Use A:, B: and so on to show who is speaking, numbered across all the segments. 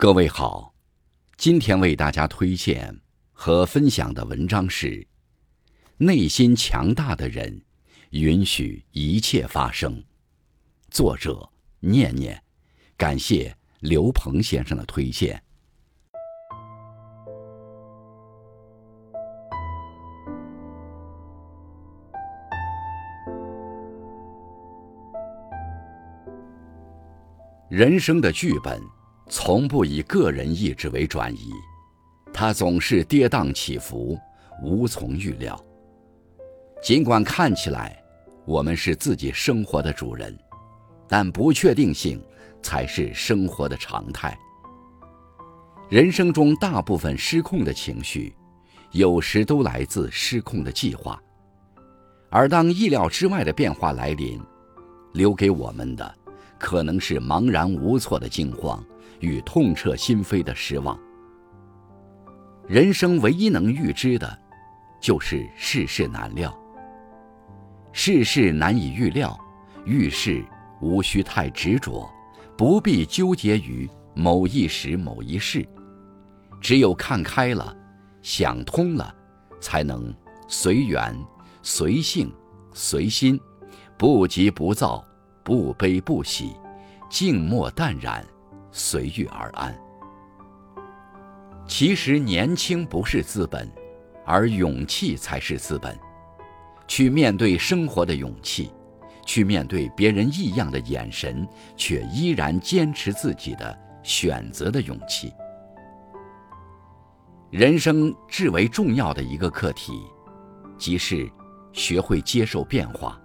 A: 各位好，今天为大家推荐和分享的文章是《内心强大的人允许一切发生》，作者念念，感谢刘鹏先生的推荐。人生的剧本。从不以个人意志为转移，它总是跌宕起伏，无从预料。尽管看起来我们是自己生活的主人，但不确定性才是生活的常态。人生中大部分失控的情绪，有时都来自失控的计划，而当意料之外的变化来临，留给我们的可能是茫然无措的惊慌。与痛彻心扉的失望。人生唯一能预知的，就是世事难料。世事难以预料，遇事无需太执着，不必纠结于某一时某一事。只有看开了，想通了，才能随缘、随性、随心，不急不躁，不悲不喜，静默淡然。随遇而安。其实年轻不是资本，而勇气才是资本。去面对生活的勇气，去面对别人异样的眼神，却依然坚持自己的选择的勇气。人生至为重要的一个课题，即是学会接受变化。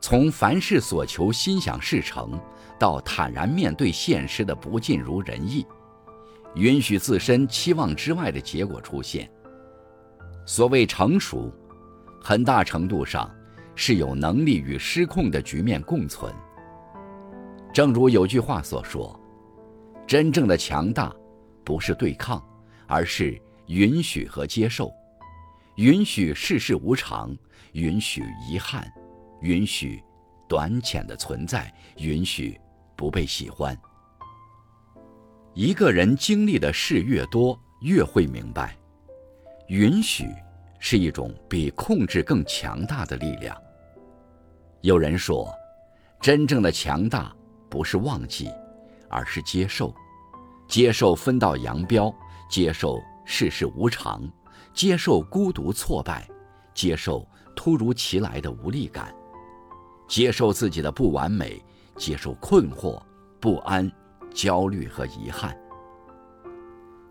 A: 从凡事所求心想事成，到坦然面对现实的不尽如人意，允许自身期望之外的结果出现。所谓成熟，很大程度上是有能力与失控的局面共存。正如有句话所说：“真正的强大，不是对抗，而是允许和接受，允许世事无常，允许遗憾。”允许短浅的存在，允许不被喜欢。一个人经历的事越多，越会明白，允许是一种比控制更强大的力量。有人说，真正的强大不是忘记，而是接受，接受分道扬镳，接受世事无常，接受孤独挫败，接受突如其来的无力感。接受自己的不完美，接受困惑、不安、焦虑和遗憾，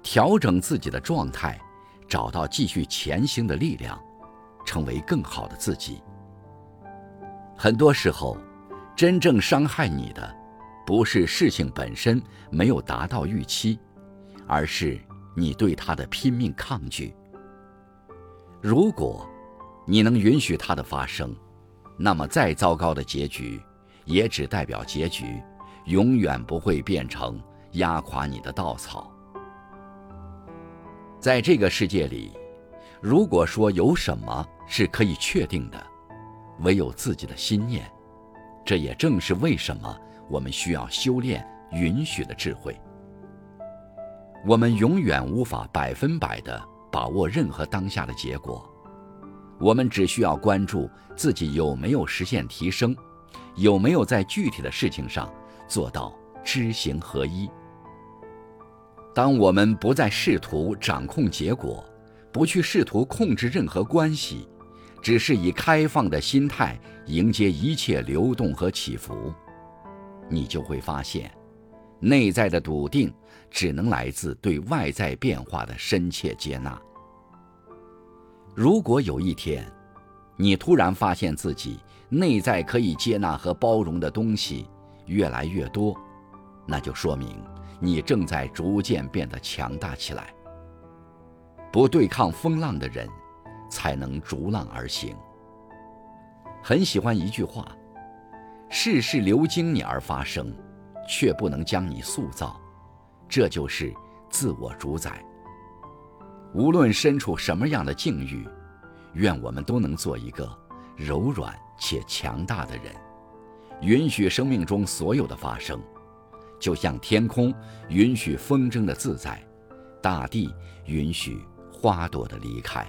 A: 调整自己的状态，找到继续前行的力量，成为更好的自己。很多时候，真正伤害你的，不是事情本身没有达到预期，而是你对它的拼命抗拒。如果，你能允许它的发生。那么，再糟糕的结局，也只代表结局，永远不会变成压垮你的稻草。在这个世界里，如果说有什么是可以确定的，唯有自己的心念。这也正是为什么我们需要修炼允许的智慧。我们永远无法百分百的把握任何当下的结果。我们只需要关注自己有没有实现提升，有没有在具体的事情上做到知行合一。当我们不再试图掌控结果，不去试图控制任何关系，只是以开放的心态迎接一切流动和起伏，你就会发现，内在的笃定只能来自对外在变化的深切接纳。如果有一天，你突然发现自己内在可以接纳和包容的东西越来越多，那就说明你正在逐渐变得强大起来。不对抗风浪的人，才能逐浪而行。很喜欢一句话：“世事流经你而发生，却不能将你塑造。”这就是自我主宰。无论身处什么样的境遇，愿我们都能做一个柔软且强大的人，允许生命中所有的发生，就像天空允许风筝的自在，大地允许花朵的离开。